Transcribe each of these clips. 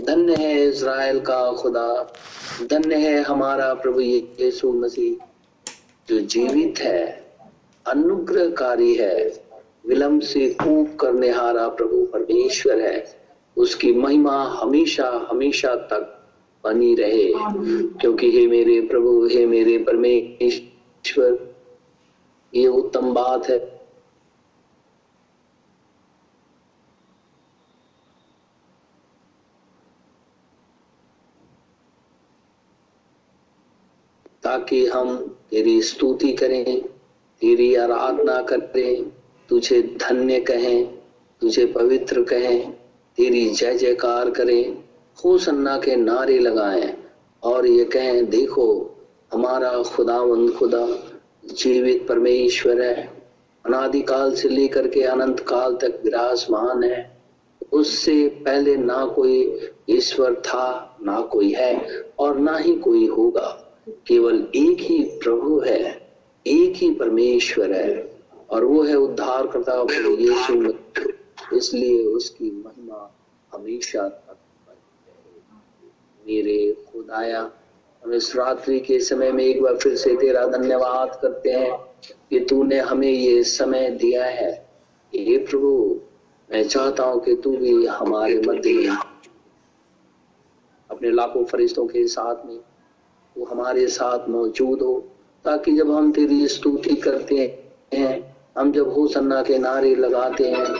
धन्य है इज़राइल का खुदा धन्य है हमारा प्रभु यीशु मसीह जो जीवित है अनुग्रहकारी है विलंब से कूप करने हारा प्रभु परमेश्वर है। उसकी महिमा हमेशा हमेशा तक बनी रहे। क्योंकि हे मेरे प्रभु हे मेरे परमेश्वर ये उत्तम बात है। ताकि हम तेरी स्तुति करें, तेरी आराधना करें, तुझे धन्य कहें, तुझे पवित्र कहें, तेरी जय जयकार करें, होसन्ना के नारे लगाएँ और ये कहें, देखो, हमारा खुदावंद खुदा, जीवित परमेश्वर है, अनादिकाल से लेकर के अनंत काल तक विराजमान है। उससे पहले ना कोई ईश्वर था, ना कोई है और ना ही कोई होगा। केवल एक ही प्रभु है एक ही परमेश्वर है और वो है उद्धार करता यीशु इसलिए उसकी महिमा हमेशा तक मेरे खुदाया हम इस रात्रि के समय में एक बार फिर से तेरा धन्यवाद करते हैं कि तूने हमें ये समय दिया है। ये प्रभु मैं चाहता हूँ कि तू भी हमारे मध्य अपने लाखों फरिश्तों के साथ में वो हमारे साथ मौजूद हो, ताकि जब हम तेरी स्तुति करते हैं, हम जब हो सन्ना के नारे लगाते हैं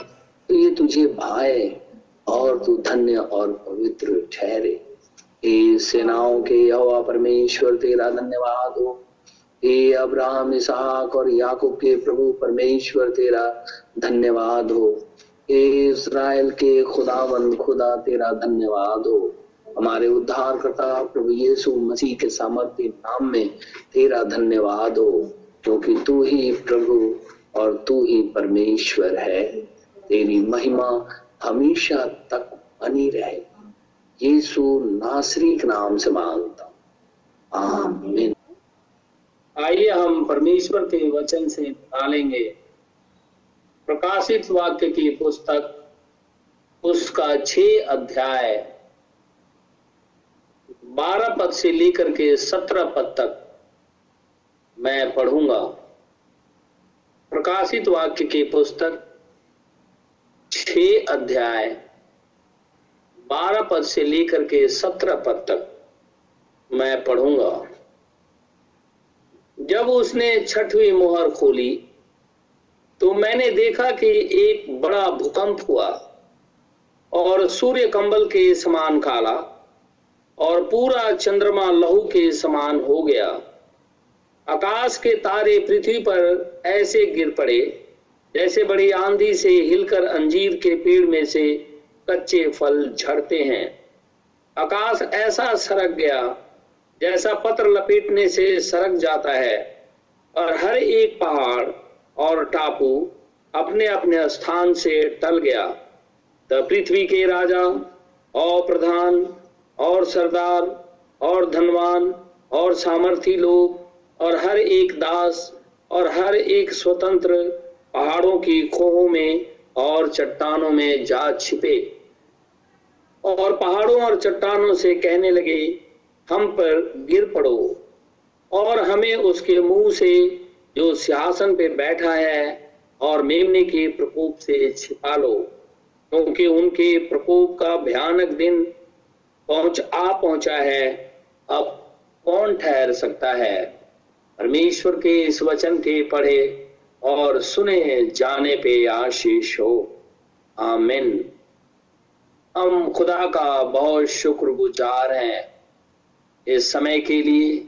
तो ये तुझे भाए और तू धन्य और पवित्र ठहरे। हे सेनाओं के यहोवा परमेश्वर, तेरा धन्यवाद हो। हे अब्राहम, इसहाक और याकूब के प्रभु परमेश्वर, तेरा धन्यवाद हो। हे इसराइल के खुदावन, खुदा तेरा धन्यवाद हो। हमारे उद्धार करता प्रभु यीशु मसीह के सामर्थ्य नाम में तेरा धन्यवाद हो, क्योंकि तू ही प्रभु और तू ही परमेश्वर है। तेरी महिमा हमेशा तक बनी रहे। यीशु नासरी के नाम से माँगता आमीन। आइए हम परमेश्वर के वचन से डालेंगे प्रकाशित वाक्य की पुस्तक, उसका छह अध्याय। बारह पद से लेकर के सत्रह पद तक मैं पढ़ूँगा। प्रकाशित वाक्य की पुस्तक छ अध्याय, बारह पद से लेकर के सत्रह पद तक मैं पढ़ूँगा। जब उसने छठवीं मोहर खोली तो मैंने देखा कि एक बड़ा भूकंप हुआ और सूर्य कंबल के समान काला। और पूरा चंद्रमा लहू के समान हो गया। आकाश के तारे पृथ्वी पर ऐसे गिर पड़े, जैसे बड़ी आंधी से हिलकर अंजीर के पेड़ में से कच्चे फल झड़ते हैं। आकाश ऐसा सरक गया, जैसा पत्र लपेटने से सरक जाता है, और हर एक पहाड़ और टापू अपने अपने स्थान से टल गया। तब पृथ्वी के राजा और प्रधान और सरदार, और धनवान, और सामर्थी लोग, और हर एक दास, और हर एक स्वतंत्र पहाड़ों की खोहों में और चट्टानों में जा छिपे। और पहाड़ों और चट्टानों से कहने लगे, हम पर गिर पड़ो, और हमें उसके मुँह से जो सिंहासन पे बैठा है और मेमने के प्रकोप से छिपा लो, क्योंकि उनके प्रकोप का भयानक दिन पहुँच, आ पहुँचा है, अब कौन ठहर सकता है? परमेश्वर के इस वचन के पढ़े और सुने, जाने पे आशीष हो। आमिन। हम खुदा का बहुत शुक्रगुजार हैं इस समय के लिए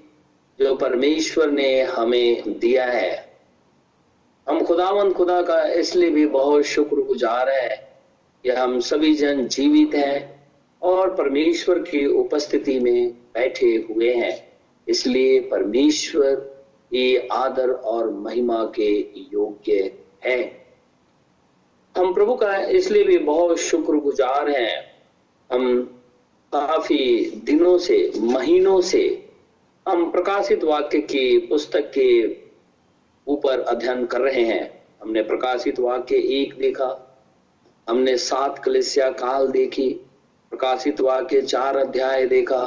जो परमेश्वर ने हमें दिया है। हम खुदावंद खुदा का इसलिए भी बहुत शुक्रगुजार है कि हम सभी जन जीवित हैं और परमेश्वर की उपस्थिति में बैठे हुए हैं। इसलिए परमेश्वर ये आदर और महिमा के योग्य है। हम प्रभु का इसलिए भी बहुत शुक्रगुजार हैं। हम काफ़ी दिनों से, महीनों से हम प्रकाशित वाक्य की पुस्तक के ऊपर अध्ययन कर रहे हैं। हमने प्रकाशित वाक्य एक देखा, हमने सात कलिसिया काल देखी प्रकाशित वाक्य चार अध्याय देखा,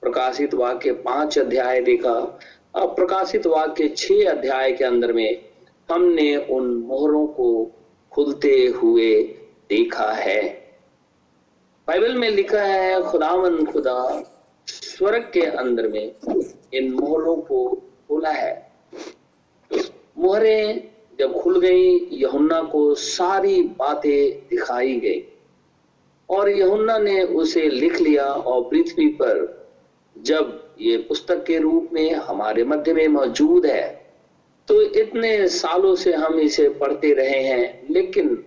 प्रकाशित वाक्य पाँच अध्याय देखा, अब प्रकाशित वाक्य छह अध्याय के अंदर में हमने उन मोहरों को खुलते हुए देखा है। बाइबल में लिखा है, खुदावन खुदा, स्वर्ग के अंदर में इन मोहरों को खोला है। मोहरें जब खुल गई, यहुन्ना को सारी बातें दिखाई गई। और यहुन्ना ने उसे लिख लिया और पृथ्वी पर, जब ये पुस्तक के रूप में हमारे मध्य में मौजूद है तो इतने सालों से हम इसे पढ़ते रहे हैं, लेकिन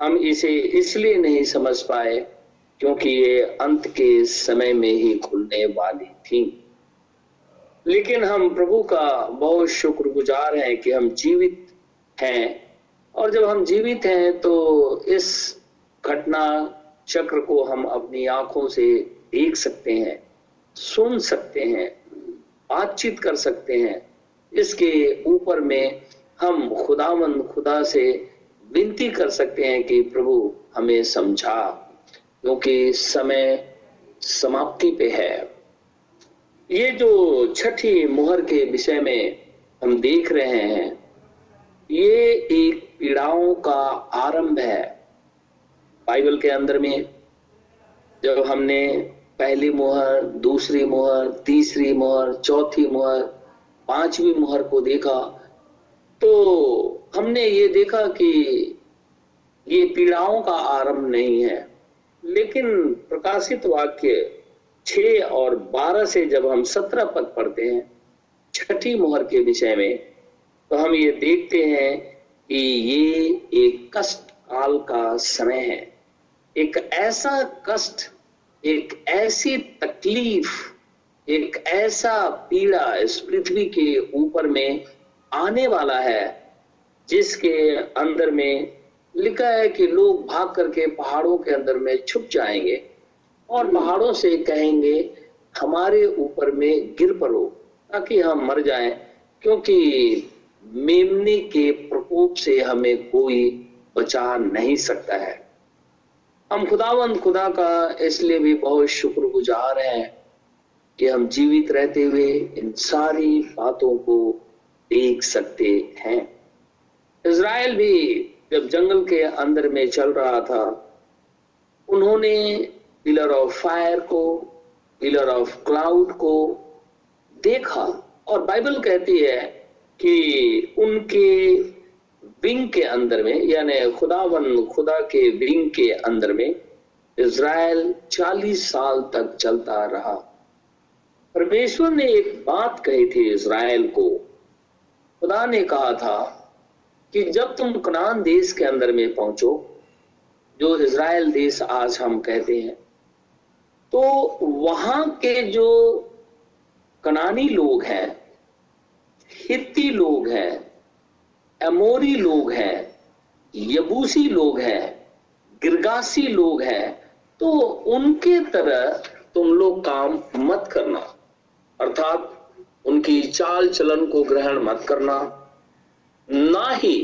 हम इसे इसलिए नहीं समझ पाए क्योंकि ये अंत के समय में ही खुलने वाली थी। लेकिन हम प्रभु का बहुत शुक्रगुजार हैं कि हम जीवित हैं, और जब हम जीवित हैं तो इस घटना चक्र को हम अपनी आँखों से देख सकते हैं, सुन सकते हैं, बातचीत कर सकते हैं। इसके ऊपर में हम खुदामंद खुदा से विनती कर सकते हैं कि प्रभु हमें समझा, क्योंकि समय समाप्ति पे है। ये जो छठी मुहर के विषय में हम देख रहे हैं, ये एक पीड़ाओं का आरंभ है। बाइबल के अंदर में जब हमने पहली मोहर, दूसरी मोहर, तीसरी मोहर, चौथी मोहर, पांचवी मोहर को देखा तो हमने ये देखा कि ये पीड़ाओं का आरंभ नहीं है। लेकिन प्रकाशित वाक्य छ और बारह से जब हम सत्रह पद पढ़ते हैं, छठी मोहर के विषय में तो हम ये देखते हैं कि ये एक कष्ट काल का समय है। एक ऐसा कष्ट, एक ऐसी तकलीफ़, एक ऐसा पीड़ा इस पृथ्वी के ऊपर में आने वाला है, जिसके अंदर में लिखा है कि लोग भाग करके पहाड़ों के अंदर में छुप जाएँगे और पहाड़ों से कहेंगे, हमारे ऊपर में गिर पड़ो, ताकि हम मर जाएँ, क्योंकि मेमने के प्रकोप से हमें कोई बचा नहीं सकता है। हम खुदावंद खुदा का इसलिए भी बहुत शुक्रगुजार हैं कि हम जीवित रहते हुए इन सारी बातों को देख सकते हैं। इज़राइल भी जब जंगल के अंदर में चल रहा था, उन्होंने पिलर ऑफ़ फायर को, पिलर ऑफ़ क्लाउड को देखा और बाइबल कहती है कि उनके विंग के अंदर में, यानी खुदावन, खुदा के विंग के अंदर में, इज़राइल 40 साल तक चलता रहा। परमेश्वर ने एक बात कही थी इज़राइल को। खुदा ने कहा था कि जब तुम कनान देश के अंदर में पहुंचो, जो इज़राइल देश आज हम कहते हैं तो वहाँ के जो कनानी लोग हैं, हित्ती लोग हैं एमोरी लोग हैं, यबूसी लोग हैं, गिरगासी लोग हैं तो उनके तरह तुम लोग काम मत करना। अर्थात उनकी चाल चलन को ग्रहण मत करना। ना ही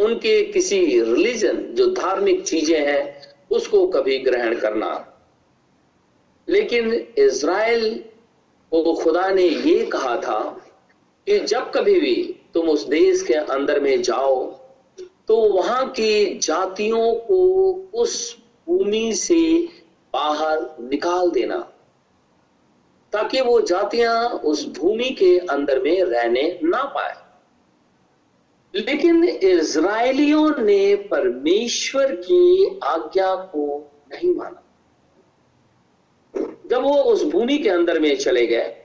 उनके किसी रिलीजन, जो धार्मिक चीज़ें हैं, उसको कभी ग्रहण करना। लेकिन इज़राइल को खुदा ने ये कहा था कि जब कभी भी तुम उस देश के अंदर में जाओ तो वहाँ की जातियों को उस भूमि से बाहर निकाल देना, ताकि वो जातियाँ उस भूमि के अंदर में रहने ना पाए। लेकिन इज़राइलियों ने परमेश्वर की आज्ञा को नहीं माना। जब वो उस भूमि के अंदर में चले गए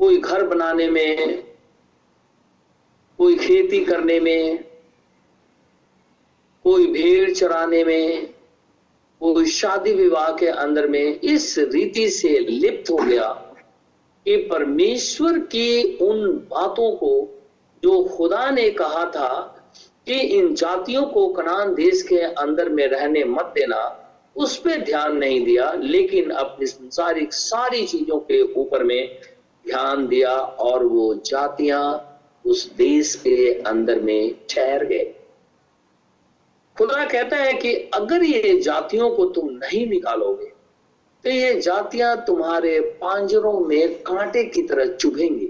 कोई घर बनाने में, कोई खेती करने में, कोई भेड़ चराने में, कोई शादी विवाह के अंदर में इस रीति से लिप्त हो गया कि परमेश्वर की उन बातों को जो खुदा ने कहा था कि इन जातियों को कनान देश के अंदर में रहने मत देना, उस पर ध्यान नहीं दिया, लेकिन अपनी संसारिक सारी चीज़ों के ऊपर में ध्यान दिया और वो जातियाँ उस देश के अंदर में ठहर गए। खुदा कहता है कि अगर ये जातियों को तुम नहीं निकालोगे तो ये जातियाँ तुम्हारे पांजरों में कांटे की तरह चुभेंगी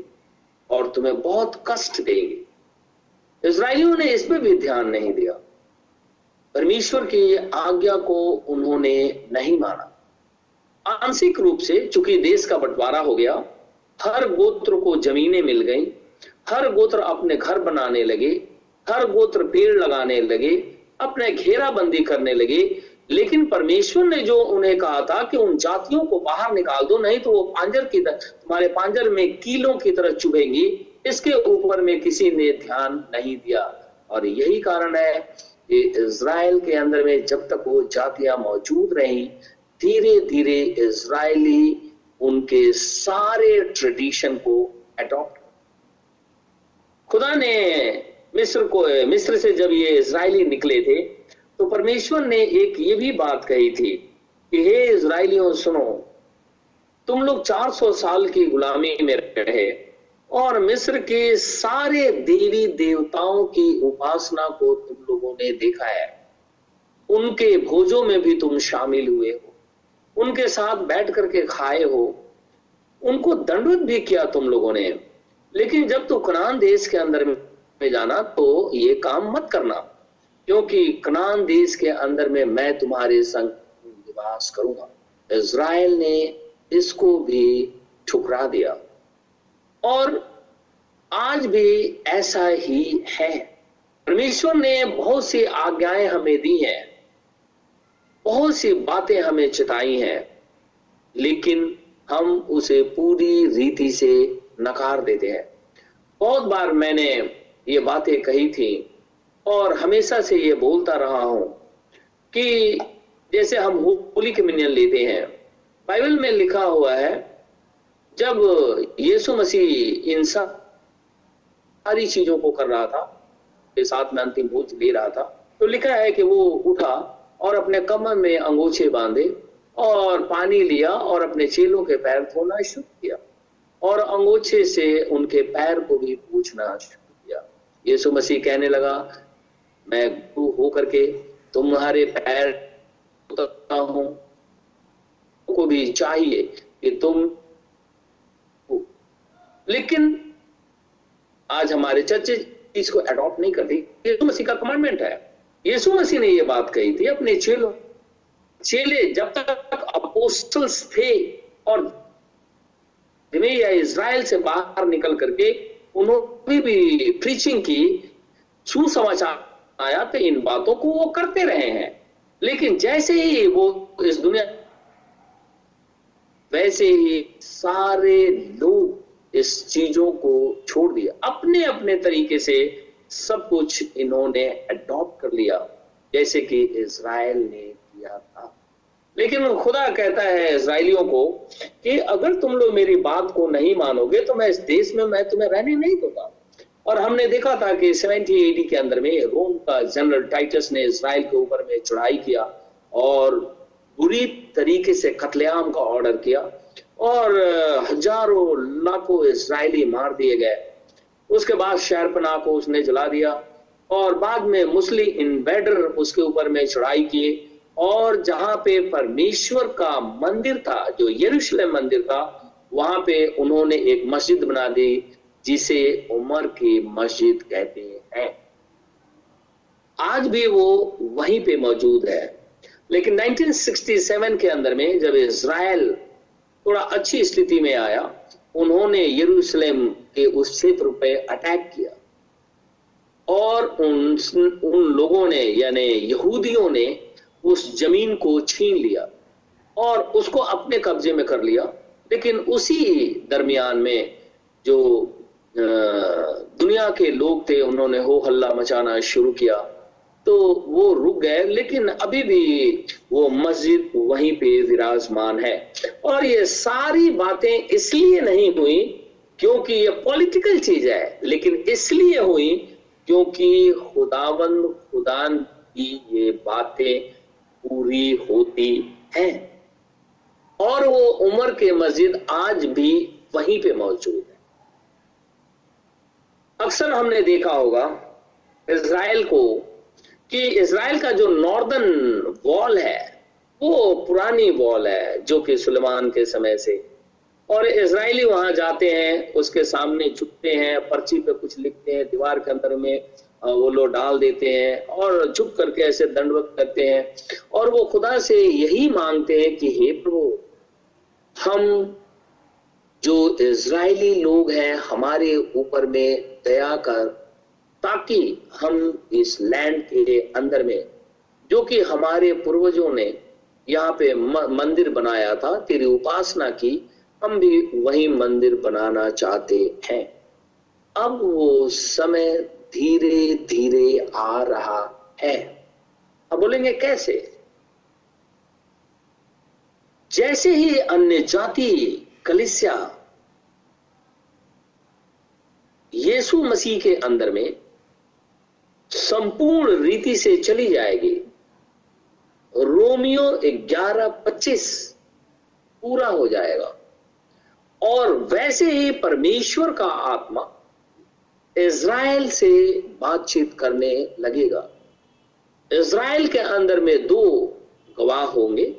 और तुम्हें बहुत कष्ट देंगे। इसराइलियों ने इस पर भी ध्यान नहीं दिया। परमेश्वर की आज्ञा को उन्होंने नहीं माना। आंशिक रूप से चूँकि देश का बंटवारा हो गया हर गोत्र को जमीनें मिल गई, हर गोत्र अपने घर बनाने लगे, हर गोत्र पेड़ लगाने लगे, अपने घेराबंदी करने लगे। लेकिन परमेश्वर ने जो उन्हें कहा था कि उन जातियों को बाहर निकाल दो, नहीं तो वो पांजर की तरह, तुम्हारे पांजर में कीलों की तरह चुभेंगी, इसके ऊपर में किसी ने ध्यान नहीं दिया। और यही कारण है कि इज़राइल के अंदर में जब तक वो जातियाँ मौजूद रही धीरे धीरे इज़राइली उनके सारे ट्रेडिशन को अडॉप्ट खुदा ने मिस्र को, मिस्र से जब ये इसराइली निकले थे तो परमेश्वर ने एक ये भी बात कही थी कि, हे इज़राइलियों, सुनो, तुम लोग 400 साल की गुलामी में रहे और मिस्र के सारे देवी देवताओं की उपासना को तुम लोगों ने देखा है। उनके भोजों में भी तुम शामिल हुए हो। उनके साथ बैठ करके खाए हो, उनको दंडवत भी किया तुम लोगों ने। लेकिन जब तू कनान देश के अंदर में जाना तो ये काम मत करना, क्योंकि कनान देश के अंदर में मैं तुम्हारे संग निवास करूँगा। इज़राइल ने इसको भी ठुकरा दिया। और आज भी ऐसा ही है। परमेश्वर ने बहुत सी आज्ञाएँ हमें दी हैं। बहुत सी बातें हमें चिताई हैं, लेकिन हम उसे पूरी रीति से नकार देते हैं। बहुत बार मैंने ये बातें कही थी और हमेशा से ये बोलता रहा हूँ कि जैसे हम होली के मिनियन लेते हैं, बाइबल में लिखा हुआ है, जब यीशु मसीह इन सारी चीज़ों को कर रहा था, साथ में अंतिम भोज ले रहा था तो लिखा है कि वो उठा और अपने कमर में अंगोछे बांधे और पानी लिया और अपने चेलों के पैर धोना शुरू किया और अंगोछे से उनके पैर को भी पूछना शुरू किया। यीशु मसीह कहने लगा, मैं गुरु होकर के तुम्हारे पैर हूँ। को भी चाहिए कि तुम लेकिन आज हमारे चर्चे इसको अडॉप्ट नहीं करती। यीशु मसीह का कमांडमेंट है। यीशु मसीह ने ये बात कही थी अपने चेलों चेले जब तक अपोस्टल्स थे और या इज़राइल से बाहर निकल करके उन्होंने भी प्रीचिंग की, सुसमाचार आया तो इन बातों को वो करते रहे हैं। लेकिन जैसे ही वो इस दुनिया वैसे ही सारे लोग इस चीज़ों को छोड़ दिया अपने अपने तरीके से सब कुछ इन्होंने अडॉप्ट कर लिया, जैसे कि इज़राइल ने किया था। लेकिन खुदा कहता है इसराइलियों को कि अगर तुम लोग मेरी बात को नहीं मानोगे तो मैं इस देश में, मैं तुम्हें रहने नहीं दूँगा। और हमने देखा था कि सेवेंटी एडी के अंदर में रोम का जनरल टाइटस ने इसराइल के ऊपर में चढ़ाई किया और बुरी तरीके से कतलेआम का ऑर्डर किया और हज़ारों लाखों इसराइली मार दिए गए। उसके बाद शहरपना को उसने जला दिया और बाद में मुस्लिम इन्वेडर उसके ऊपर में चढ़ाई किए और जहाँ पे परमेश्वर का मंदिर था, जो यरूशलेम मंदिर था, वहाँ पे उन्होंने एक मस्जिद बना दी, जिसे उमर की मस्जिद कहते हैं। आज भी वो वहीं पे मौजूद है। लेकिन 1967 के अंदर में जब इसराइल थोड़ा अच्छी स्थिति में आया उन्होंने यरूशलेम के उस क्षेत्र पे अटैक किया। और उन उन लोगों ने, यानी यहूदियों ने उस ज़मीन को छीन लिया और उसको अपने कब्जे में कर लिया। लेकिन उसी दरमियान में जो दुनिया के लोग थे, उन्होंने हो हल्ला मचाना शुरू किया। तो वो रुक गए, लेकिन अभी भी वो मस्जिद वहीं पे विराजमान है। और ये सारी बातें इसलिए नहीं हुई क्योंकि ये पॉलिटिकल चीज़ है, लेकिन इसलिए हुई क्योंकि खुदावंद खुदान की ये बातें पूरी होती हैं। और वो उमर के मस्जिद आज भी वहीं पे मौजूद है। अक्सर हमने देखा होगा इसराइल को कि इसराइल का जो नॉर्दर्न वॉल है, वो पुरानी वॉल है, जो कि सुलेमान के समय से। और इसराइली वहाँ जाते हैं, उसके सामने झुकते हैं, पर्ची पे कुछ लिखते हैं, दीवार के अंदर में वो लोग डाल देते हैं और झुक करके ऐसे दंडवत करते हैं। और वो खुदा से यही मांगते हैं कि, हे प्रभु, हम जो इसराइली लोग हैं, हमारे ऊपर में दया कर ताकि हम इस लैंड के अंदर में, जो कि हमारे पूर्वजों ने यहाँ पे मंदिर बनाया था, तेरी उपासना की, हम भी वही मंदिर बनाना चाहते हैं। अब वो समय धीरे धीरे आ रहा है। अब बोलेंगे कैसे? जैसे ही अन्य जाति, कलिसिया, यीशु मसीह के अंदर में संपूर्ण रीति से चली जाएगी। रोमियो ग्यारह पच्चीस पूरा हो जाएगा। और वैसे ही परमेश्वर का आत्मा इज़राइल से बातचीत करने लगेगा। इज़राइल के अंदर में दो गवाह होंगे,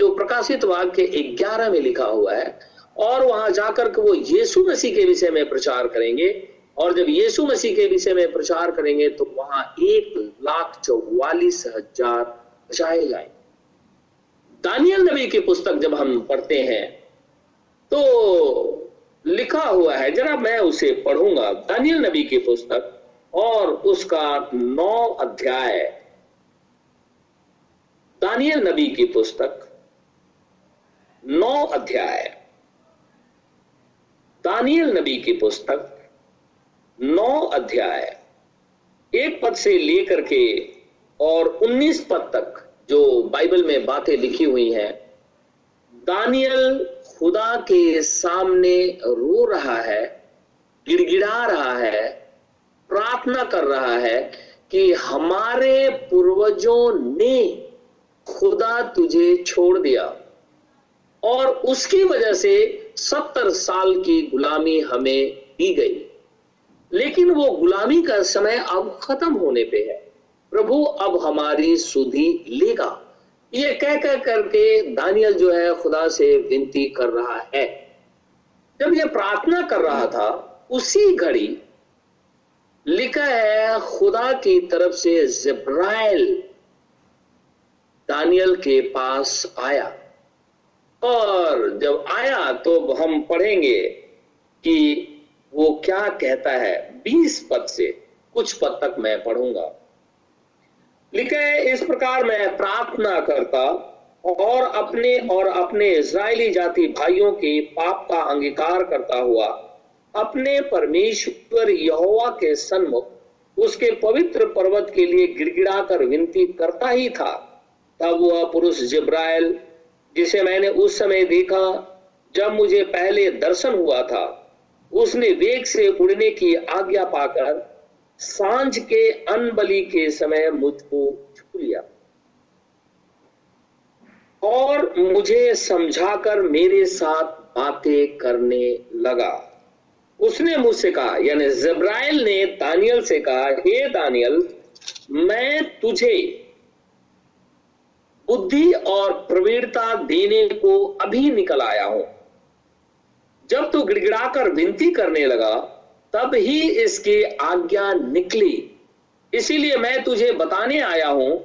जो प्रकाशित वाक्य ग्यारह में लिखा हुआ है, और वहाँ जाकर के वो यीशु मसीह के विषय में प्रचार करेंगे। और जब यीशु मसीह के विषय में प्रचार करेंगे तो वहाँ एक लाख चौवालीस हज़ार बचाए जाए दानियल नबी की पुस्तक जब हम पढ़ते हैं तो लिखा हुआ है, जरा मैं उसे पढ़ूँगा। दानियल नबी की पुस्तक और उसका नौ अध्याय। दानियल नबी की पुस्तक, नौ अध्याय। दानियल नबी की पुस्तक नौ अध्याय, एक पद से लेकर के और उन्नीस पद तक जो बाइबल में बातें लिखी हुई हैं, दानियल खुदा के सामने रो रहा है, गिड़गिड़ा रहा है, प्रार्थना कर रहा है कि हमारे पूर्वजों ने खुदा तुझे छोड़ दिया और उसकी वजह से सत्तर साल की गुलामी हमें दी गई। लेकिन वो गुलामी का समय अब खत्म होने पे है। प्रभु, अब हमारी सुधि लेगा। ये कह कह करके दानियल जो है, खुदा से विनती कर रहा है। जब ये प्रार्थना कर रहा था, उसी घड़ी लिखा है, खुदा की तरफ़ से जिब्राइल दानियल के पास आया। और जब आया तो हम पढ़ेंगे कि वो क्या कहता है? बीस पद से कुछ पद तक मैं पढ़ूँगा। लिखे, इस प्रकार मैं प्रार्थना करता और अपने और अपने इज़राइली जाति भाइयों के पाप का अंगीकार करता हुआ, अपने परमेश्वर यहोवा के सन्मुख, उसके पवित्र पर्वत के लिए गिड़गिड़ा कर विनती करता ही था। तब वह पुरुष जिब्राइल जिसे मैंने उस समय देखा, जब मुझे पहले दर्शन हुआ था उसने वेग से उड़ने की आज्ञा पाकर साँझ के अनबली के समय मुझको छू लिया। और मुझे समझाकर मेरे साथ बातें करने लगा। उसने मुझसे कहा, यानी जब्राइल ने दानियल से कहा, हे दानियल, मैं तुझे बुद्धि और प्रवीणता देने को अभी निकल आया हूँ। जब तू गिड़गिड़ाकर विनती करने लगा, तब ही इसकी आज्ञा निकली। इसीलिए मैं तुझे बताने आया हूँ,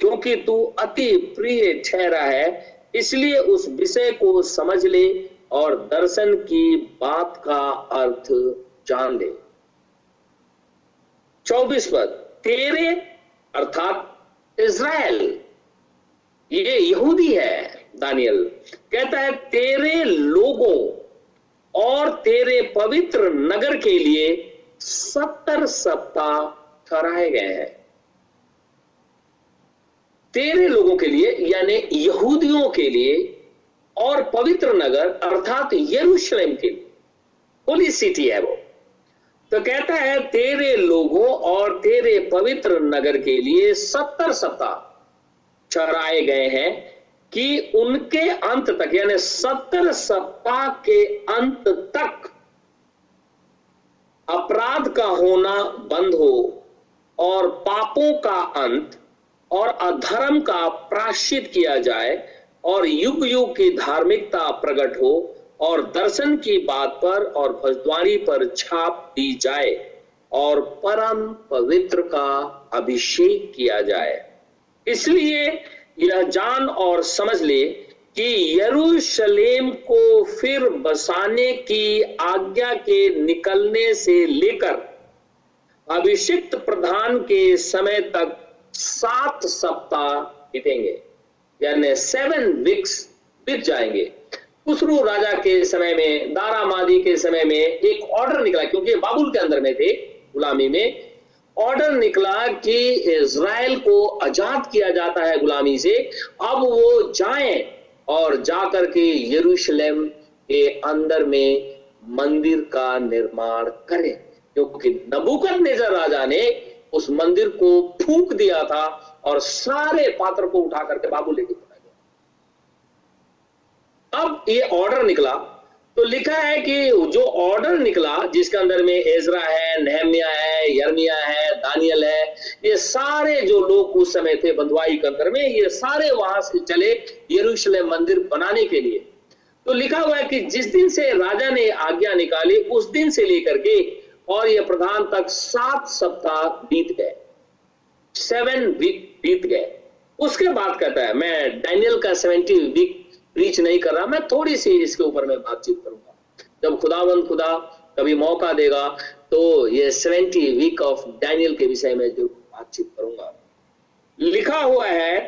क्योंकि तू अति प्रिय ठहरा है, इसलिए उस विषय को समझ ले और दर्शन की बात का अर्थ जान ले। चौबीस पद, तेरे, अर्थात इज़राइल, ये यहूदी है, दानियल। कहता है, तेरे लोगों और तेरे पवित्र नगर के लिए सत्तर सप्ताह ठहराए गए हैं। तेरे लोगों के लिए, यानी यहूदियों के लिए और पवित्र नगर, अर्थात यरूशलेम के लिए होली सिटी है वो। तो कहता है, तेरे लोगों और तेरे पवित्र नगर के लिए सत्तर सप्ताह ठहराए गए हैं। कि उनके अंत तक, यानी सत्तर सप्ताह के अंत तक अपराध का होना बंद हो और पापों का अंत और अधर्म का प्राश्चित किया जाए और युग युग की धार्मिकता प्रकट हो और दर्शन की बात पर और भजद्वारी पर छाप दी जाए और परम पवित्र का अभिषेक किया जाए। इसलिए यह जान और समझ ले कि यरूशलेम को फिर बसाने की आज्ञा के निकलने से लेकर अभिषिक्त प्रधान के समय तक सात सप्ताह बीतेंगे, यानी सेवन वीक्स बीत जाएँगे। खुसरू राजा के समय में दारा मादी के समय में एक ऑर्डर निकला, क्योंकि बाबुल के अंदर में थे, गुलामी में। ऑर्डर निकला कि इज़राइल को आज़ाद किया जाता है गुलामी से, अब वो जाएँ और जाकर के यरूशलेम के अंदर में मंदिर का निर्माण करें। क्योंकि नबुकत नेजर राजा ने उस मंदिर को फूक दिया था और सारे पात्र को उठा करके बाबू लेके चला गया। अब ये ऑर्डर निकला तो लिखा है कि जो ऑर्डर निकला, जिसके अंदर में एजरा है नहमिया है यर्मिया है दानियल है, ये सारे जो लोग उस समय थे बंधुआई के अंदर में, ये सारे वहाँ से चले यरूशलेम मंदिर बनाने के लिए। तो लिखा हुआ है कि जिस दिन से राजा ने आज्ञा निकाली, उस दिन से लेकर के और ये प्रधान तक सात सप्ताह बीत गए। सेवन वीक बीत गए। उसके बाद कहता है, मैं डैनियल का सेवेंटी वीक प्रीच नहीं कर रहा, मैं थोड़ी सी इसके ऊपर मैं बातचीत करूँगा। जब खुदावंद खुदा कभी मौका देगा तो ये सेवेंटी वीक ऑफ़ डैनियल के विषय में जो बातचीत करूँगा। लिखा हुआ है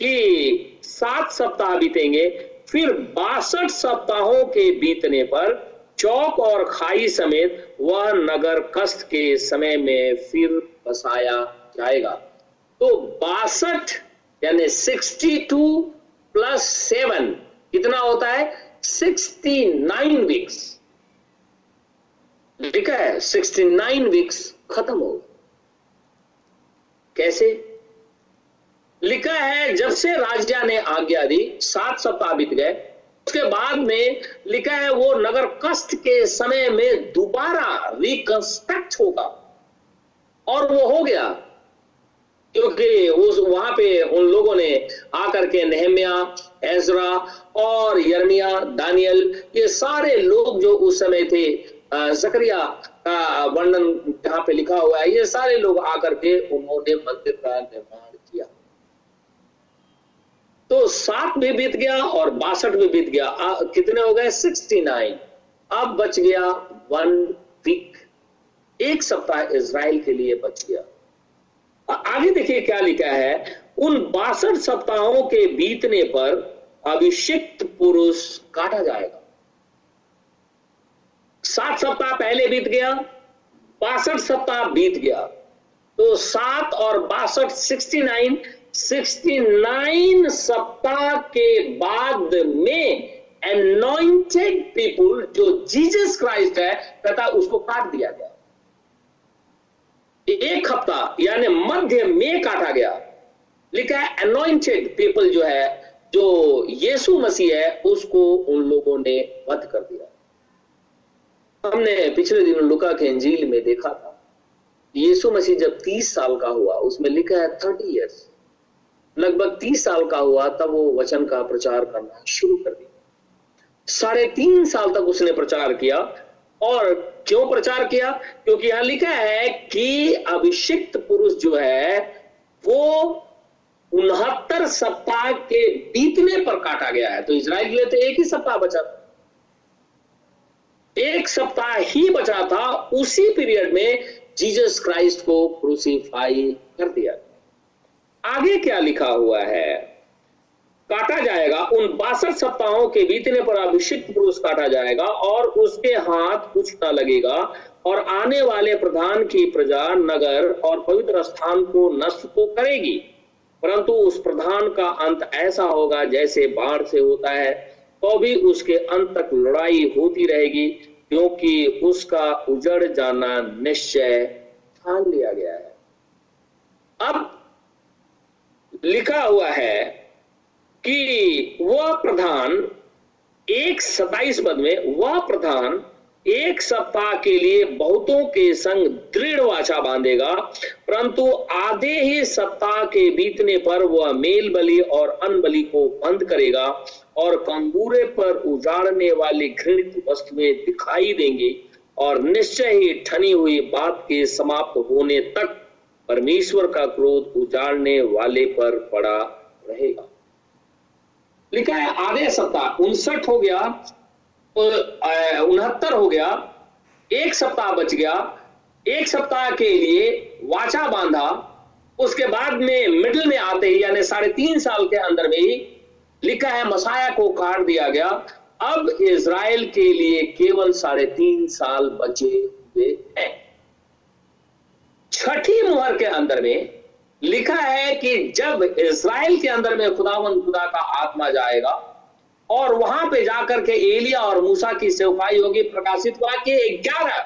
कि सात सप्ताह बीतेंगे, फिर बासठ सप्ताहों के बीतने पर चौक और खाई समेत वह नगर कष्ट के समय में फिर बसाया जाएगा। तो बासठ, यानी सिक्सटी टू प्लस सेवन कितना होता है? सिक्सटी नाइन वीक्स लिखा है सिक्सटी नाइन वीक्स खत्म हो कैसे? लिखा है, जब से राजा ने आज्ञा दी, सात सप्ताह बीत गए। उसके बाद में लिखा है, वो नगर कष्ट के समय में दोबारा रिकंस्ट्रक्ट होगा। और वो हो गया। क्योंकि उस वहाँ पे उन लोगों ने आकर के नहमिया एजरा और यर्मिया दानियल ये सारे लोग जो उस समय थे जकरिया का वर्णन जहाँ पे लिखा हुआ है ये सारे लोग आकर के उन्होंने मंदिर का निर्माण किया। तो सात भी बीत गया और बासठ भी बीत गया। आ, कितने हो गए? Sixty nine. अब बच गया वन वीक। एक सप्ताह इसराइल के लिए बच गया। आगे देखिए क्या लिखा है, उन बासठ सप्ताहों के बीतने पर अभिषिक्त पुरुष काटा जाएगा। सात सप्ताह पहले बीत गया, बासठ सप्ताह बीत गया तो सात और बासठ सिक्सटी नाइन सिक्सटी नाइन सप्ताह के बाद में एनॉइंटेड पीपुल जो जीसस क्राइस्ट है, तथा उसको काट दिया गया। एक हफ़्ता, यानी मध्य में काटा गया। लिखा है अनोइंटेड पीपल जो है, जो यीशु मसीह है, उसको उन लोगों ने वध कर दिया। हमने पिछले दिन लुका के अंजील में देखा था। यीशु मसीह जब तीस साल का हुआ, उसमें लिखा है, थर्टी इयर्स लगभग तीस साल का हुआ, तब वो वचन का प्रचार करना शुरू कर दिया। साढ़े तीन साल तक उसने प्रचार किया और क्यों प्रचार किया? क्योंकि यहाँ लिखा है कि अभिषिक्त पुरुष जो है, वो उनहत्तर सप्ताह के बीतने पर काटा गया है। तो इसराइल के लिए तो एक ही सप्ताह बचा था। एक सप्ताह ही बचा था। उसी पीरियड में जीसस क्राइस्ट को क्रूसीफाई कर दिया आगे क्या लिखा हुआ है? काटा जाएगा, उन बासठ सप्ताहों के बीतने पर अभिषिक्त पुरुष काटा जाएगा और उसके हाथ कुछ न लगेगा और आने वाले प्रधान की प्रजा नगर और पवित्र स्थान को नष्ट तो करेगी। परंतु उस प्रधान का अंत ऐसा होगा जैसे बाढ़ से होता है तो भी उसके अंत तक लड़ाई होती रहेगी, क्योंकि उसका उजड़ जाना निश्चय ठान लिया गया है। अब लिखा हुआ है कि वह प्रधान एक सताइस पद में, वह प्रधान एक सप्ताह के लिए बहुतों के संग दृढ़ वाचा बांधेगा, परंतु आधे ही सप्ताह के बीतने पर वह मेल बलि और अन बलि को बंद करेगा और कंगूरे पर उजाड़ने वाली घृणित वस्तुएँ दिखाई देंगी और निश्चय ही ठनी हुई बात के समाप्त होने तक परमेश्वर का क्रोध उजाड़ने वाले पर पड़ा रहेगा। लिखा है, आधे सप्ताह, उनसठ हो गया उनहत्तर हो गया, एक सप्ताह बच गया, एक सप्ताह के लिए वाचा बांधा, उसके बाद में मिडिल में आते ही, यानी साढ़े तीन साल के अंदर में ही, लिखा है, मसाया को काट दिया गया, अब इज़राइल के लिए केवल साढ़े तीन साल बचे हुए हैं। छठी मुहर के अंदर में लिखा है कि जब इसराइल के अंदर में खुदावन खुदा का आत्मा जाएगा, और वहाँ पे जाकर के एलिया और मूसा की सेवकाई होगी, प्रकाशित वाक्य ग्यारह।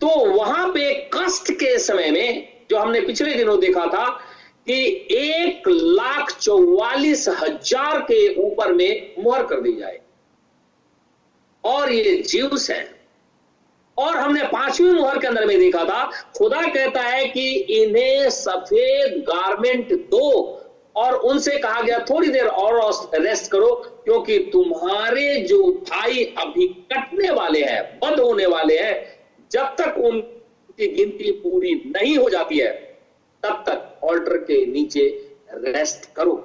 तो वहाँ पे कष्ट के समय में, जो हमने पिछले दिनों देखा था, कि एक लाख चौवालीस हज़ार के ऊपर में मुहर कर दी जाए। और ये जीवस है और हमने पांचवी मुहर के अंदर में देखा था, खुदा कहता है कि इन्हें सफ़ेद गारमेंट दो और उनसे कहा गया, थोड़ी देर और रेस्ट करो, क्योंकि तुम्हारे जो भाई अभी कटने वाले हैं, बंद होने वाले हैं, जब तक उनकी गिनती पूरी नहीं हो जाती है, तब तक ऑल्टर के नीचे रेस्ट करो।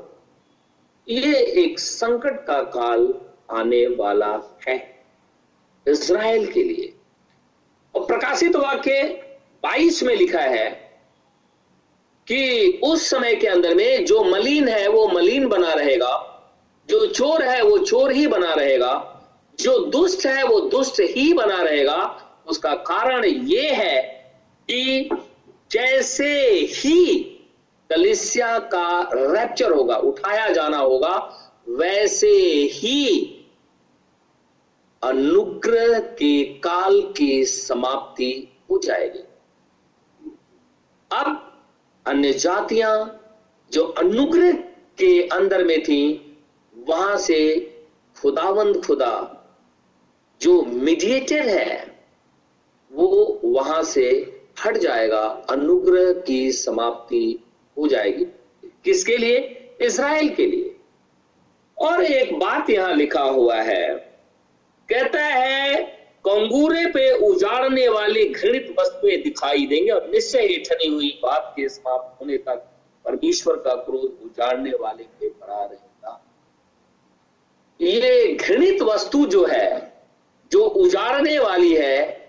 ये एक संकट का काल आने वाला है, इज़राइल के लिए। और प्रकाशित वाक्य 22 में लिखा है कि उस समय के अंदर में जो मलिन है, वो मलिन बना रहेगा। जो चोर है, वो चोर ही बना रहेगा। जो दुष्ट है, वो दुष्ट ही बना रहेगा। उसका कारण ये है कि जैसे ही कलिसिया का रैप्चर होगा, उठाया जाना होगा, वैसे ही अनुग्रह के काल की समाप्ति हो जाएगी। अब अन्य जातियाँ जो अनुग्रह के अंदर में थी, वहाँ से खुदावंद खुदा, जो मीडिएटर है, वो वहाँ से हट जाएगा। अनुग्रह की समाप्ति हो जाएगी। किसके लिए? इसराइल के लिए। और एक बात यहाँ लिखा हुआ है। कहता है, कंगूरे पे उजाड़ने वाली घृणित वस्तुएँ दिखाई देंगे और निश्चय ही ठनी हुई बात के समाप्त होने तक परमेश्वर का क्रोध उजाड़ने वाले पे पड़ा रहेगा। ये घृणित वस्तु जो है, जो उजाड़ने वाली है,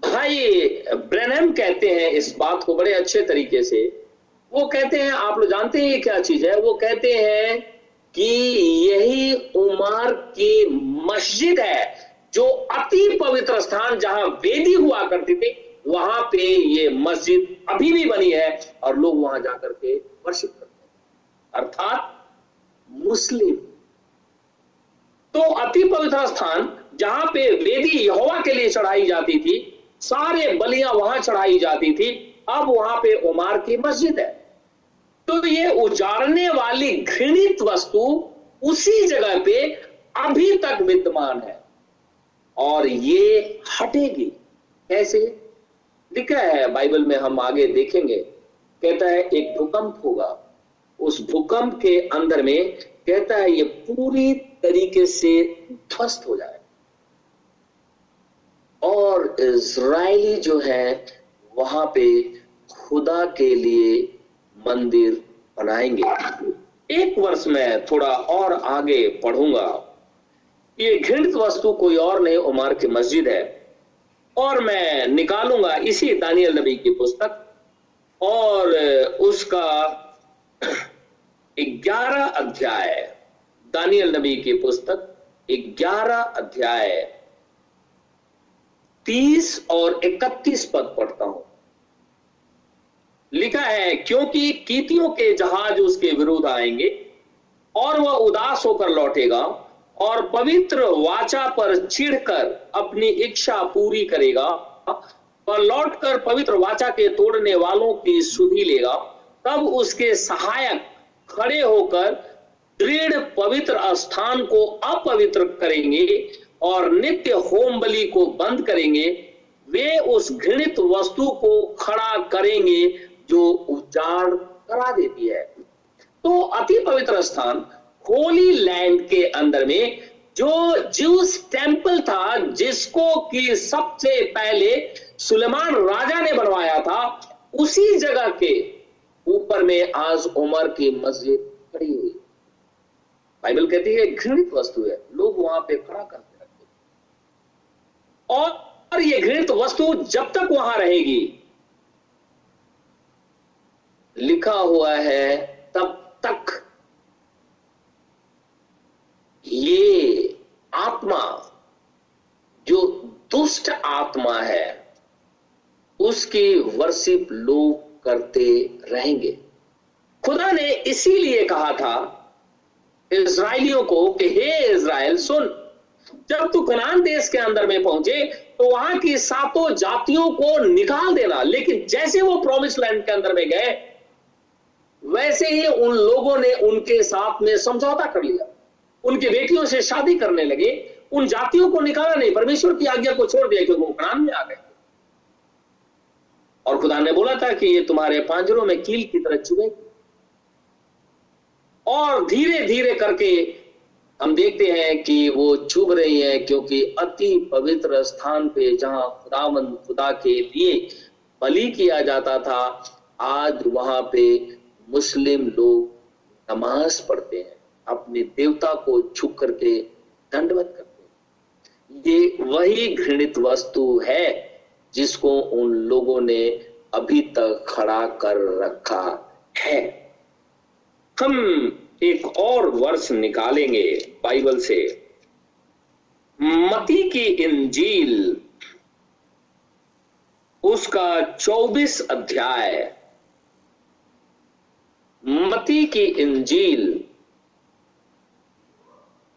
भाई ब्रेनम कहते हैं इस बात को बड़े अच्छे तरीके से। वो कहते हैं, आप लोग जानते हैं ये क्या चीज़ है? वो कहते हैं कि यही उमर की मस्जिद है, जो अति पवित्र स्थान जहाँ वेदी हुआ करती थी, वहाँ पे ये मस्जिद अभी भी बनी है और लोग वहाँ जाकर के वर्षित करते हैं। अर्थात मुस्लिम। तो अति पवित्र स्थान जहाँ पे वेदी यहोवा के लिए चढ़ाई जाती थी, सारे बलियाँ वहाँ चढ़ाई जाती थी, अब वहाँ पे उमार की मस्जिद है। तो ये उजाड़ने वाली घृणित वस्तु उसी जगह पे अभी तक विद्यमान है। और ये हटेगी। कैसे? लिखा है, बाइबल में हम आगे देखेंगे। कहता है, एक भूकंप होगा। उस भूकंप के अंदर में कहता है, ये पूरी तरीके से ध्वस्त हो जाए। और इज़राइली जो है, वहाँ पे खुदा के लिए मंदिर बनाएँगे। एक वर्ष में थोड़ा और आगे पढ़ूँगा। ये घृणित वस्तु कोई और नहीं, उमर की मस्जिद है। और मैं निकालूँगा इसी दानियल नबी की पुस्तक और उसका ग्यारह अध्याय, दानियल नबी की पुस्तक ग्यारह अध्याय। तीस और इकतीस पद पढ़ता हूँ। लिखा है, क्योंकि कीतियों के जहाज़ उसके विरुद्ध आएँगे और वह उदास होकर लौटेगा और पवित्र वाचा पर चिढ़कर अपनी इच्छा पूरी करेगा। और लौटकर पवित्र वाचा के तोड़ने वालों की सुधि लेगा। तब उसके सहायक खड़े होकर दृढ़ पवित्र स्थान को अपवित्र करेंगे और नित्य होम बलि को बंद करेंगे। वे उस घृणित वस्तु को खड़ा करेंगे जो उजाड़ करा देती है। तो अति पवित्र स्थान होली लैंड के अंदर में जो ज्यूस टेंपल था, जिसको कि सबसे पहले सुलेमान राजा ने बनवाया था, उसी जगह के ऊपर में आज उमर की मस्जिद खड़ी हुई। बाइबल कहती है, घृणित वस्तु है। लोग वहाँ पे खड़ा करते रहते और ये घृणित वस्तु जब तक वहाँ रहेगी लिखा हुआ है, तब तक ये आत्मा, जो दुष्ट आत्मा है, उसकी वर्शिप लोग करते रहेंगे। खुदा ने इसीलिए कहा था इसराइलियों को कि हे इसराइल, सुन, जब तू कनान देश के अंदर में पहुँचे तो वहाँ की सातों जातियों को निकाल देना। लेकिन जैसे वो प्रोमिस लैंड के अंदर में गए वैसे ही उन लोगों ने उनके साथ में समझौता कर लिया। उनकी बेटियों से शादी करने लगे। उन जातियों को निकाला नहीं, परमेश्वर की आज्ञा को छोड़ दिया क्योंकि वो कनान में आ गए। और खुदा ने बोला था कि ये तुम्हारे पांजरों में कील की तरह चुभेगी। और धीरे धीरे करके हम देखते हैं कि वो चुभ रही है क्योंकि अति पवित्र स्थान पे जहाँ खुदावन खुदा के लिए बलि किया जाता था, आज वहाँ पे मुस्लिम लोग नमाज़ पढ़ते हैं, अपने देवता को छुप करके दंडवत करते हैं। ये वही घृणित वस्तु है जिसको उन लोगों ने अभी तक खड़ा कर रखा है। हम एक और वर्ष निकालेंगे बाइबल से। मती की इंजील, उसका 24 अध्याय। मती की इंजील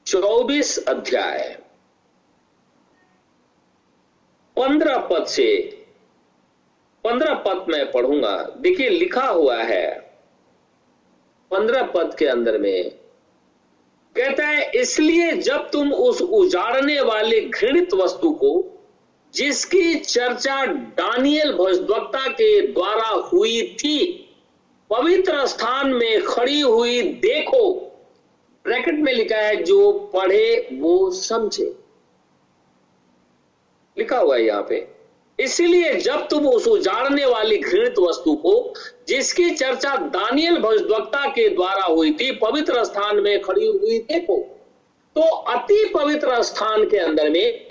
24 अध्याय। पंद्रह पद से, पंद्रह पद में पढ़ूँगा। देखिए, लिखा हुआ है, पंद्रह पद के अंदर में, कहता है, इसलिए जब तुम उस उजाड़ने वाले घृणित वस्तु को, जिसकी चर्चा डानियल भजद्वक्ता के द्वारा हुई थी पवित्र स्थान में खड़ी हुई देखो। ब्रैकेट में लिखा है, जो पढ़े वो समझे। लिखा हुआ है यहाँ पे। इसलिए जब तुम उस उजाड़ने वाली घृणित वस्तु को, जिसकी चर्चा दानियल भविष्यवक्ता के द्वारा हुई थी, पवित्र स्थान में खड़ी हुई देखो तो अति पवित्र स्थान के अंदर में,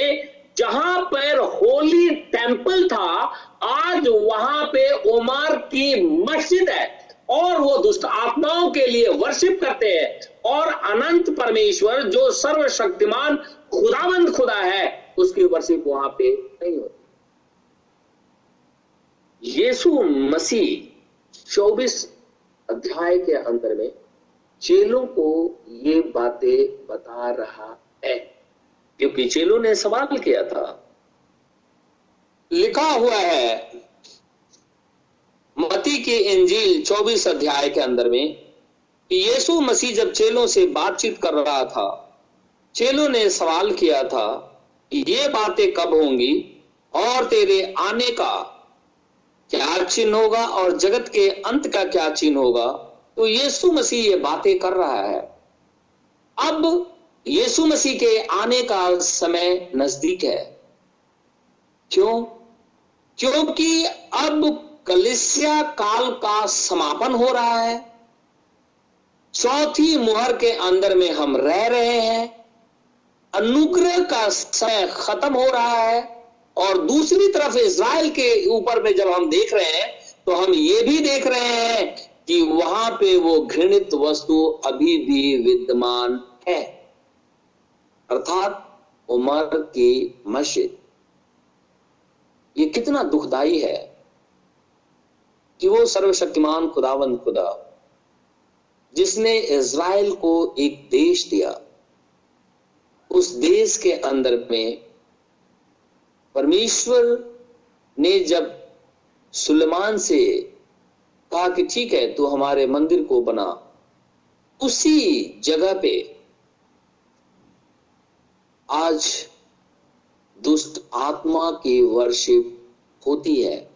जहाँ पर होली टेंपल था, आज वहाँ पे उमर की मस्जिद है। और वो दुष्ट आत्माओं के लिए वर्षिप करते हैं। और अनंत परमेश्वर जो सर्वशक्तिमान खुदाबंद खुदा है, उसकी वर्षिप वहाँ पे नहीं होती। यीशु मसीह 24 अध्याय के अंदर में चेलों को ये बातें बता रहा है। क्योंकि चेलों ने सवाल किया था, लिखा हुआ है मती की इंजील 24 अध्याय के अंदर में यीशु मसीह जब चेलों से बातचीत कर रहा था, चेलों ने सवाल किया था कि ये बातें कब होंगी और तेरे आने का क्या चिन्ह होगा और जगत के अंत का क्या चिन्ह होगा? तो यीशु मसीह ये बातें कर रहा है। अब यीशु मसीह के आने का समय नज़दीक है। क्यों? क्योंकि अब कलिसिया काल का समापन हो रहा है। चौथी मुहर के अंदर में हम रह रहे हैं। अनुग्रह का समय खत्म हो रहा है और दूसरी तरफ़ इसराइल के ऊपर में जब हम देख रहे हैं तो हम ये भी देख रहे हैं कि वहाँ पे वो घृणित वस्तु अभी भी विद्यमान है। अर्थात उमर की मस्जिद। ये कितना दुखदाई है। कि वो सर्वशक्तिमान खुदावंद खुदा, जिसने इज़राइल को एक देश दिया, उस देश के अंदर में परमेश्वर ने जब सुलेमान से कहा कि ठीक है, तू हमारे मंदिर को बना, उसी जगह पे आज दुष्ट आत्मा की वर्शिप होती है।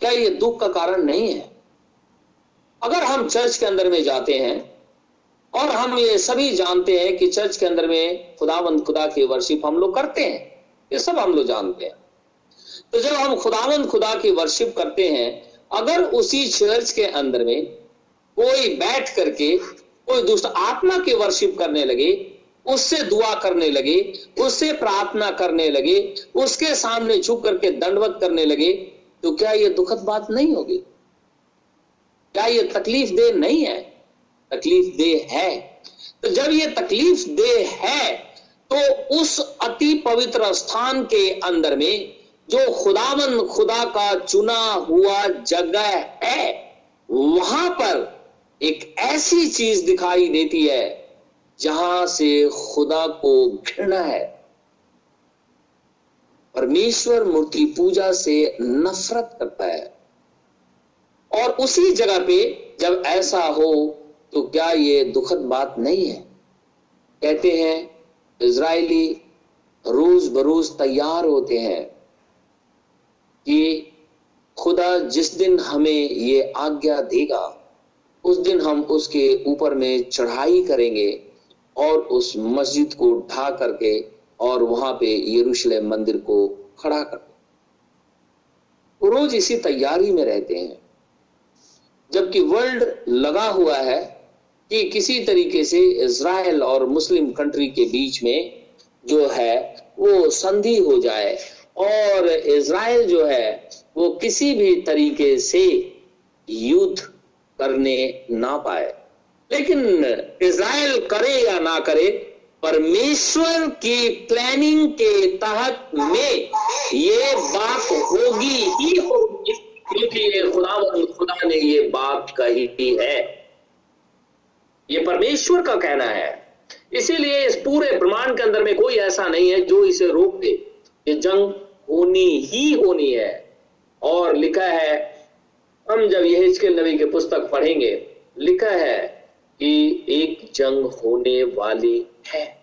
क्या ये दुख का कारण नहीं है? अगर हम चर्च के अंदर में जाते हैं, और हम ये सभी जानते हैं कि चर्च के अंदर में खुदावंद खुदा की वर्शिप हम लोग करते हैं, ये सब हम लोग जानते हैं। तो जब हम खुदावंद खुदा की वर्शिप करते हैं, अगर उसी चर्च के अंदर में कोई बैठ करके कोई दुष्ट आत्मा की वर्शिप करने लगे, उससे दुआ करने लगे, उससे प्रार्थना करने लगे, उसके सामने झुक करके दंडवत करने लगे तो क्या यह दुखद बात नहीं होगी? क्या यह तकलीफ़ दे नहीं है? तकलीफ़ दे है। तो जब ये तकलीफ़ दे है तो उस अति पवित्र स्थान के अंदर में जो खुदावन खुदा का चुना हुआ जगह है, वहाँ पर एक ऐसी चीज़ दिखाई देती है, जहाँ से खुदा को घृणा है। परमेश्वर मूर्ति पूजा से नफरत करता है। और उसी जगह पे जब ऐसा हो तो क्या ये दुखद बात नहीं है? कहते हैं, इज़राइली रोज बरोज तैयार होते हैं कि खुदा जिस दिन हमें ये आज्ञा देगा, उस दिन हम उसके ऊपर में चढ़ाई करेंगे और उस मस्जिद को ढा करके और वहाँ पे यरूशलेम मंदिर को खड़ा कर रोज इसी तैयारी में रहते हैं। जबकि वर्ल्ड लगा हुआ है कि किसी तरीके से इसराइल और मुस्लिम कंट्री के बीच में जो है, वो संधि हो जाए और इसराइल जो है, वो किसी भी तरीके से युद्ध करने ना पाए। लेकिन इसराइल करे या ना करे परमेश्वर की प्लानिंग के तहत में ये बात होगी ही होगी क्योंकि ये खुदा खुदा ने ये बात कही है। ये परमेश्वर का कहना है। इसीलिए इस पूरे ब्रह्मांड के अंदर में कोई ऐसा नहीं है जो इसे रोक दे ये जंग होनी ही होनी है। और लिखा है, हम जब यह नबी के पुस्तक पढ़ेंगे, लिखा है कि एक जंग होने वाली है।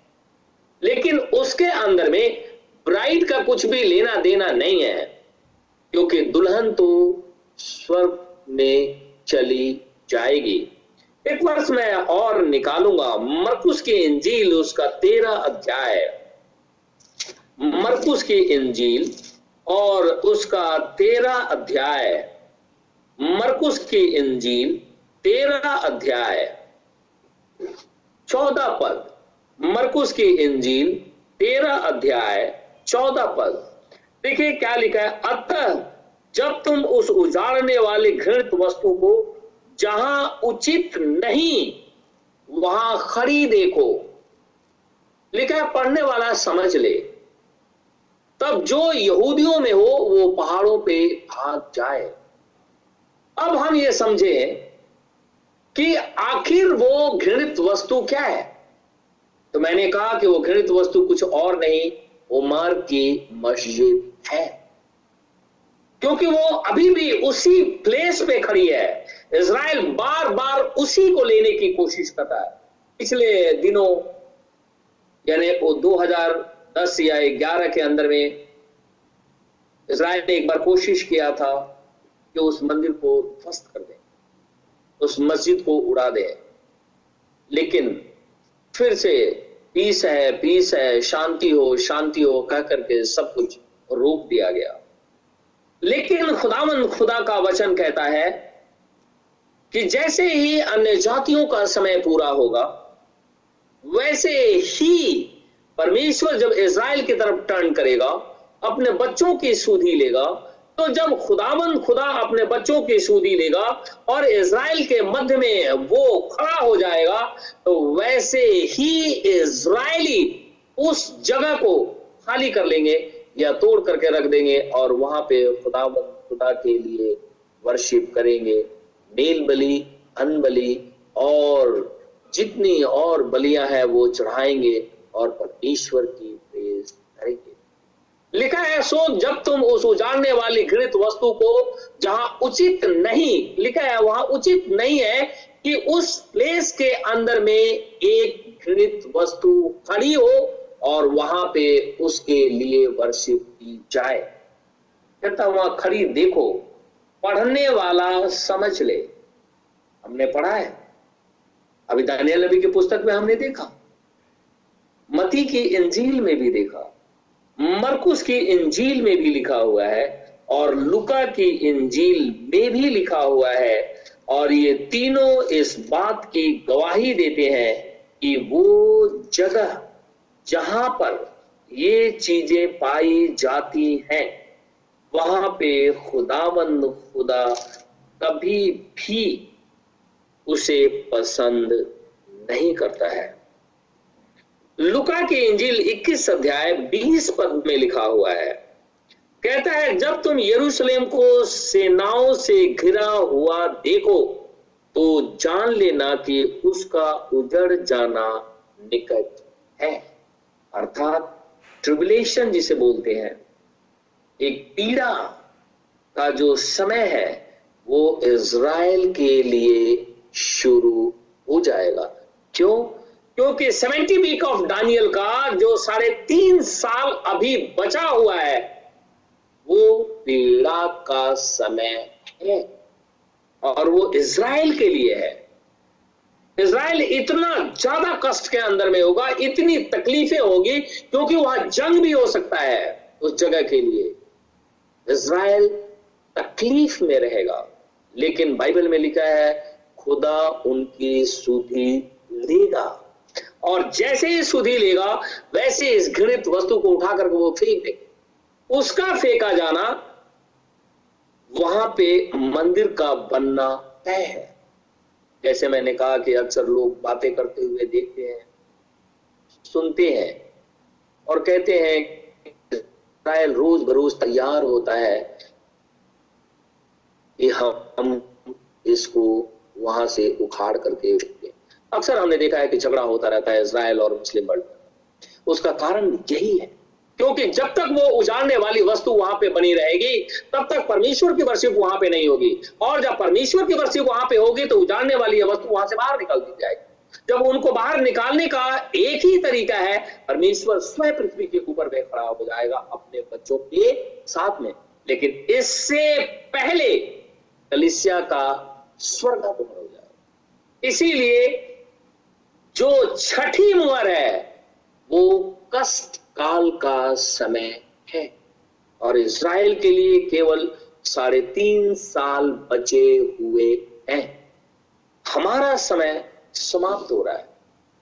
लेकिन उसके अंदर में ब्राइड का कुछ भी लेना देना नहीं है, क्योंकि दुल्हन तो स्वर्ग में चली जाएगी। एक वर्ष मैं और निकालूँगा। मरकुस की इंजील उसका तेरह अध्याय। मरकुस की इंजील और उसका तेरह अध्याय। मरकुस की इंजील तेरह अध्याय। चौदह पद। मरकुस की इंजील, तेरह अध्याय, चौदह पद। देखिए क्या लिखा है? अतः जब तुम उस उजाड़ने वाले घृणित वस्तु को जहाँ उचित नहीं, वहाँ खड़ी देखो लिखा है, पढ़ने वाला समझ ले। तब जो यहूदियों में हो, वो पहाड़ों पे भाग जाए। अब हम ये समझे कि आखिर वो घृणित वस्तु क्या है? तो मैंने कहा कि वो घृणित वस्तु कुछ और नहीं उमर की मस्जिद है। क्योंकि वो अभी भी उसी प्लेस पे खड़ी है। इसराइल बार बार उसी को लेने की कोशिश करता है। पिछले दिनों, यानी वो 2010 या 11 के अंदर में इसराइल ने एक बार कोशिश किया था कि उस मंदिर को ध्वस्त कर दे, उस मस्जिद को उड़ा दे। लेकिन फिर से पीस है पीस है, शांति हो शांति हो, कह करके सब कुछ रोक दिया गया। लेकिन खुदावन खुदा का वचन कहता है कि जैसे ही अन्य जातियों का समय पूरा होगा, वैसे ही परमेश्वर जब इज़राइल की तरफ़ टर्न करेगा, अपने बच्चों की सुधी लेगा तो जब खुदाबंद खुदा अपने बच्चों की सूदी लेगा और इज़राइल के मध्य में वो खड़ा हो जाएगा तो वैसे ही इज़राइली उस जगह को खाली कर लेंगे या तोड़ करके रख देंगे और वहाँ पे खुदाबंद खुदा के लिए वर्शिप करेंगे। मेल बलि, अन बलि और जितनी और बलियाँ हैं वो चढ़ाएँगे और परमेश्वर की लिखा है, सो जब तुम उस उजाड़ने वाली घृणित वस्तु को, जहाँ उचित नहीं, लिखा है, वहाँ उचित नहीं है कि उस प्लेस के अंदर में एक घृणित वस्तु खड़ी हो और वहाँ पे उसके लिए वर्षिप की जाए। कहता वहाँ खड़ी देखो, पढ़ने वाला समझ ले। हमने पढ़ा है। अभी दानियल नबी की पुस्तक में हमने देखा। मती की इंजील में भी देखा। मरकुस की इंजील में भी लिखा हुआ है और लुका की इंजील में भी लिखा हुआ है और ये तीनों इस बात की गवाही देते हैं कि वो जगह जहाँ पर ये चीज़ें पाई जाती हैं, वहाँ पे खुदावंद खुदा कभी भी उसे पसंद नहीं करता है। लुका की इंजिल 21 अध्याय 20 पद में लिखा हुआ है। कहता है, जब तुम यरूशलेम को सेनाओं से घिरा हुआ देखो तो जान लेना कि उसका उजड़ जाना निकट है। अर्थात ट्रिबुलेशन जिसे बोलते हैं, एक पीड़ा का जो समय है, वो इज़राइल के लिए शुरू हो जाएगा। क्यों? क्योंकि सेवेंटी वीक ऑफ़ डानियल का जो साढ़े तीन साल अभी बचा हुआ है, वो पीड़ा का समय है। और वो इज़राइल के लिए है। इज़राइल इतना ज़्यादा कष्ट के अंदर में होगा, इतनी तकलीफें होगी, क्योंकि वहाँ जंग भी हो सकता है उस जगह के लिए। इज़राइल तकलीफ़ में रहेगा। लेकिन बाइबल में लिखा है, खुदा उनकी सुधि लेगा। और जैसे ही सुधि लेगा, वैसे इस घृणित वस्तु को उठा करके वो फेंक दे उसका फेंका जाना, वहाँ पे मंदिर का बनना तय है। जैसे मैंने कहा कि अक्सर लोग बातें करते हुए देखते हैं, सुनते हैं और कहते हैं इसराइल रोज बरोज तैयार होता है कि हम इसको वहाँ से उखाड़ करके अक्सर हमने देखा है कि झगड़ा होता रहता है इसराइल और मुस्लिम वर्ल्ड उसका कारण यही है, क्योंकि जब तक वो उजाड़ने वाली वस्तु वहाँ पे बनी रहेगी, तब तक परमेश्वर की वर्षिप वहाँ पे नहीं होगी। और जब परमेश्वर की वर्षिप वहाँ पे होगी तो उजाड़ने वाली वस्तु वहाँ से बाहर निकल दी जाएगी। जब उनको बाहर निकालने का एक ही तरीका है, परमेश्वर स्वयं पृथ्वी के ऊपर में खड़ा हो जाएगा अपने बच्चों के साथ में। लेकिन इससे पहले कलिसिया का स्वर्ग हो जाएगा। इसीलिए जो छठी मुहर है, वो कष्ट काल का समय है। और इसराइल के लिए केवल साढ़े तीन साल बचे हुए हैं। हमारा समय समाप्त हो रहा है।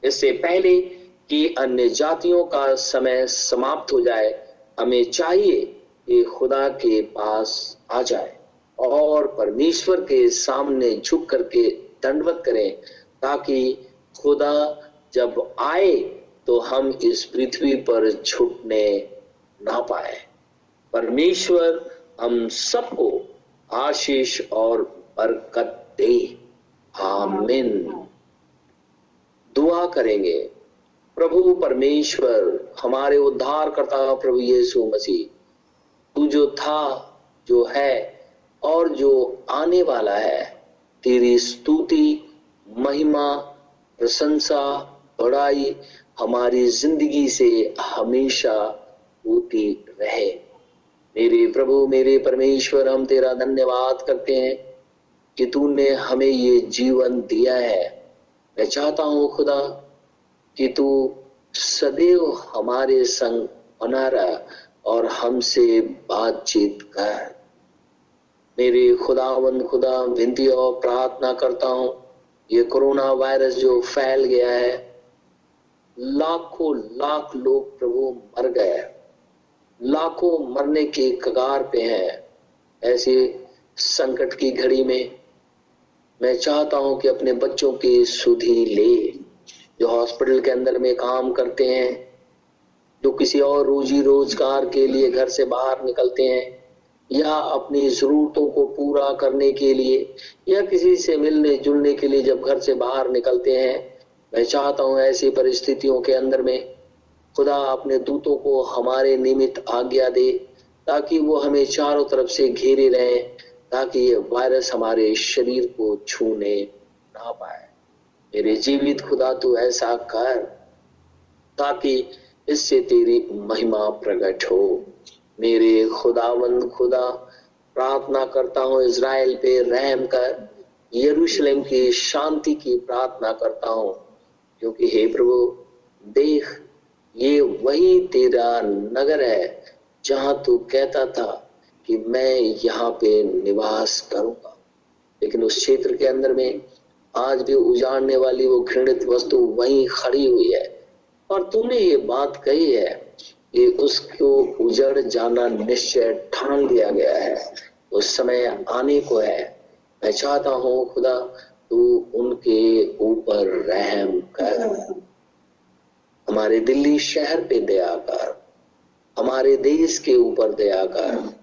इससे पहले कि अन्य जातियों का समय समाप्त हो जाए, हमें चाहिए कि खुदा के पास आ जाए और परमेश्वर के सामने झुक करके दंडवत करें, ताकि खुदा जब आए तो हम इस पृथ्वी पर छुटने ना पाए। परमेश्वर हम सबको आशीष और बरकत दे। आमिन। दुआ करेंगे। प्रभु परमेश्वर, हमारे उद्धार करता प्रभु यीशु मसीह, तू जो था, जो है और जो आने वाला है, तेरी स्तुति, महिमा प्रशंसा बड़ाई हमारी ज़िंदगी से हमेशा होती रहे। मेरे प्रभु, मेरे परमेश्वर, हम तेरा धन्यवाद करते हैं कि तूने हमें ये जीवन दिया है। मैं चाहता हूँ खुदा कि तू सदैव हमारे संग बना रहा और हमसे बातचीत कर। मेरे खुदावंद खुदा, विनती और प्रार्थना करता हूँ ये कोरोना वायरस जो फैल गया है, लाखों लाख लोग प्रभु मर गए लाखों मरने के कगार पे हैं। ऐसे संकट की घड़ी में मैं चाहता हूँ कि अपने बच्चों की सुधी ले, जो हॉस्पिटल के अंदर में काम करते हैं, जो किसी और रोजी रोज़गार के लिए घर से बाहर निकलते हैं या अपनी जरूरतों को पूरा करने के लिए, या किसी से मिलने जुलने के लिए जब घर से बाहर निकलते हैं, मैं चाहता हूँ ऐसी परिस्थितियों के अंदर में खुदा अपने दूतों को हमारे निमित्त आज्ञा दे, ताकि वो हमें चारों तरफ़ से घेरे रहे, ताकि ये वायरस हमारे शरीर को छूने ना पाए। मेरे जीवित खुदा, तू ऐसा कर, ताकि इससे तेरी महिमा प्रकट हो। मेरे खुदावंद खुदा, प्रार्थना करता हूँ इज़राइल पे रहम कर, यरूशलेम की शांति की प्रार्थना करता हूँ। क्योंकि हे प्रभु, देख, ये वही तेरा नगर है जहाँ तू कहता था कि मैं यहाँ पे निवास करूँगा। लेकिन उस क्षेत्र के अंदर में आज भी उजाड़ने वाली वो घृणित वस्तु वहीं खड़ी हुई है। और तूने ये बात कही है कि उसको उजड़ जाना निश्चय ठान लिया गया है। उस समय आने को है। मैं चाहता हूँ खुदा, तू उनके ऊपर रहम कर। हमारे दिल्ली शहर पे दया कर। हमारे देश के ऊपर दया कर।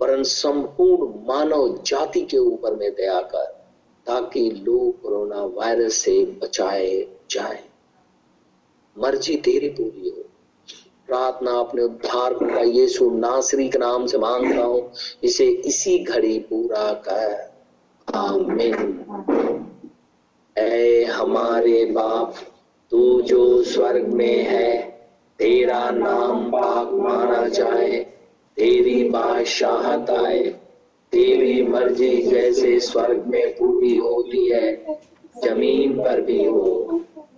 वरन संपूर्ण मानव जाति के ऊपर में दया कर, ताकि लोग कोरोना वायरस से बचाए जाए। मर्ज़ी तेरी पूरी हो। प्रार्थना अपने उद्धार का यीशु नासरी के नाम से माँगता हूँ, इसे इसी घड़ी पूरा कर। आमीन। ऐ हमारे बाप, तू जो स्वर्ग में है, तेरा नाम पाक माना जाए। तेरी बादशाहत आए। तेरी मर्ज़ी जैसे स्वर्ग में पूरी होती है, ज़मीन पर भी हो।